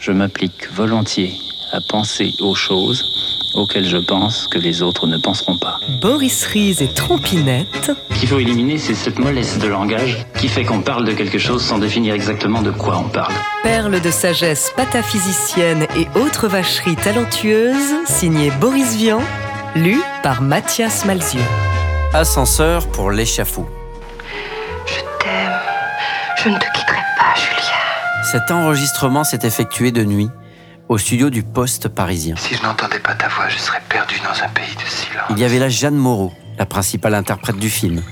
Je m'applique volontiers à penser aux choses auxquelles je pense que les autres ne penseront pas. Boris Ries et Trompinette. Ce qu'il faut éliminer, c'est cette mollesse de langage qui fait qu'on parle de quelque chose sans définir exactement de quoi on parle. Perle de sagesse pataphysicienne et autres vacheries talentueuses, signé Boris Vian, lu par Mathias Malzieu. Ascenseur pour l'échafaud. Je t'aime. Je ne te quitterai pas, Julien. Cet enregistrement s'est effectué de nuit au studio du Poste parisien. Si je n'entendais pas ta voix, je serais perdu dans un pays de silence. Il y avait là Jeanne Moreau, la principale interprète du film,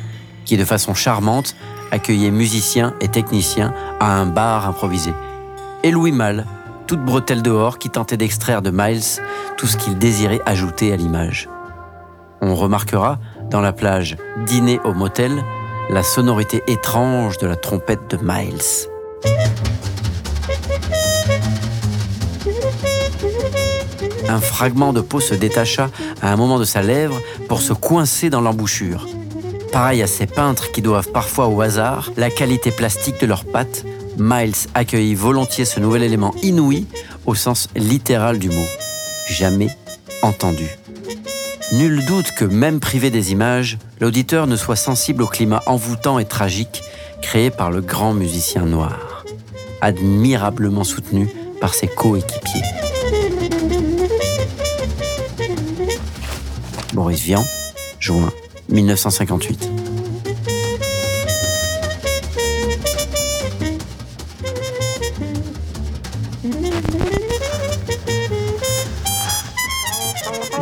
qui de façon charmante accueillait musiciens et techniciens à un bar improvisé. Et Louis Malle, toute bretelle dehors, qui tentait d'extraire de Miles tout ce qu'il désirait ajouter à l'image. On remarquera, dans la plage Dîner au motel, la sonorité étrange de la trompette de Miles. Un fragment de peau se détacha à un moment de sa lèvre pour se coincer dans l'embouchure. Pareil à ces peintres qui doivent parfois au hasard la qualité plastique de leurs pattes, Miles accueillit volontiers ce nouvel élément inouï au sens littéral du mot. Jamais entendu. Nul doute que même privé des images, l'auditeur ne soit sensible au climat envoûtant et tragique créé par le grand musicien noir, admirablement soutenu par ses coéquipiers. Boris Vian, juin 1958.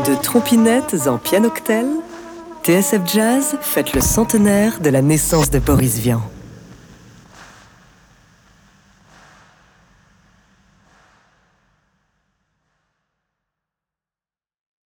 De trompinettes en pianoctel, TSF Jazz fête le centenaire de la naissance de Boris Vian.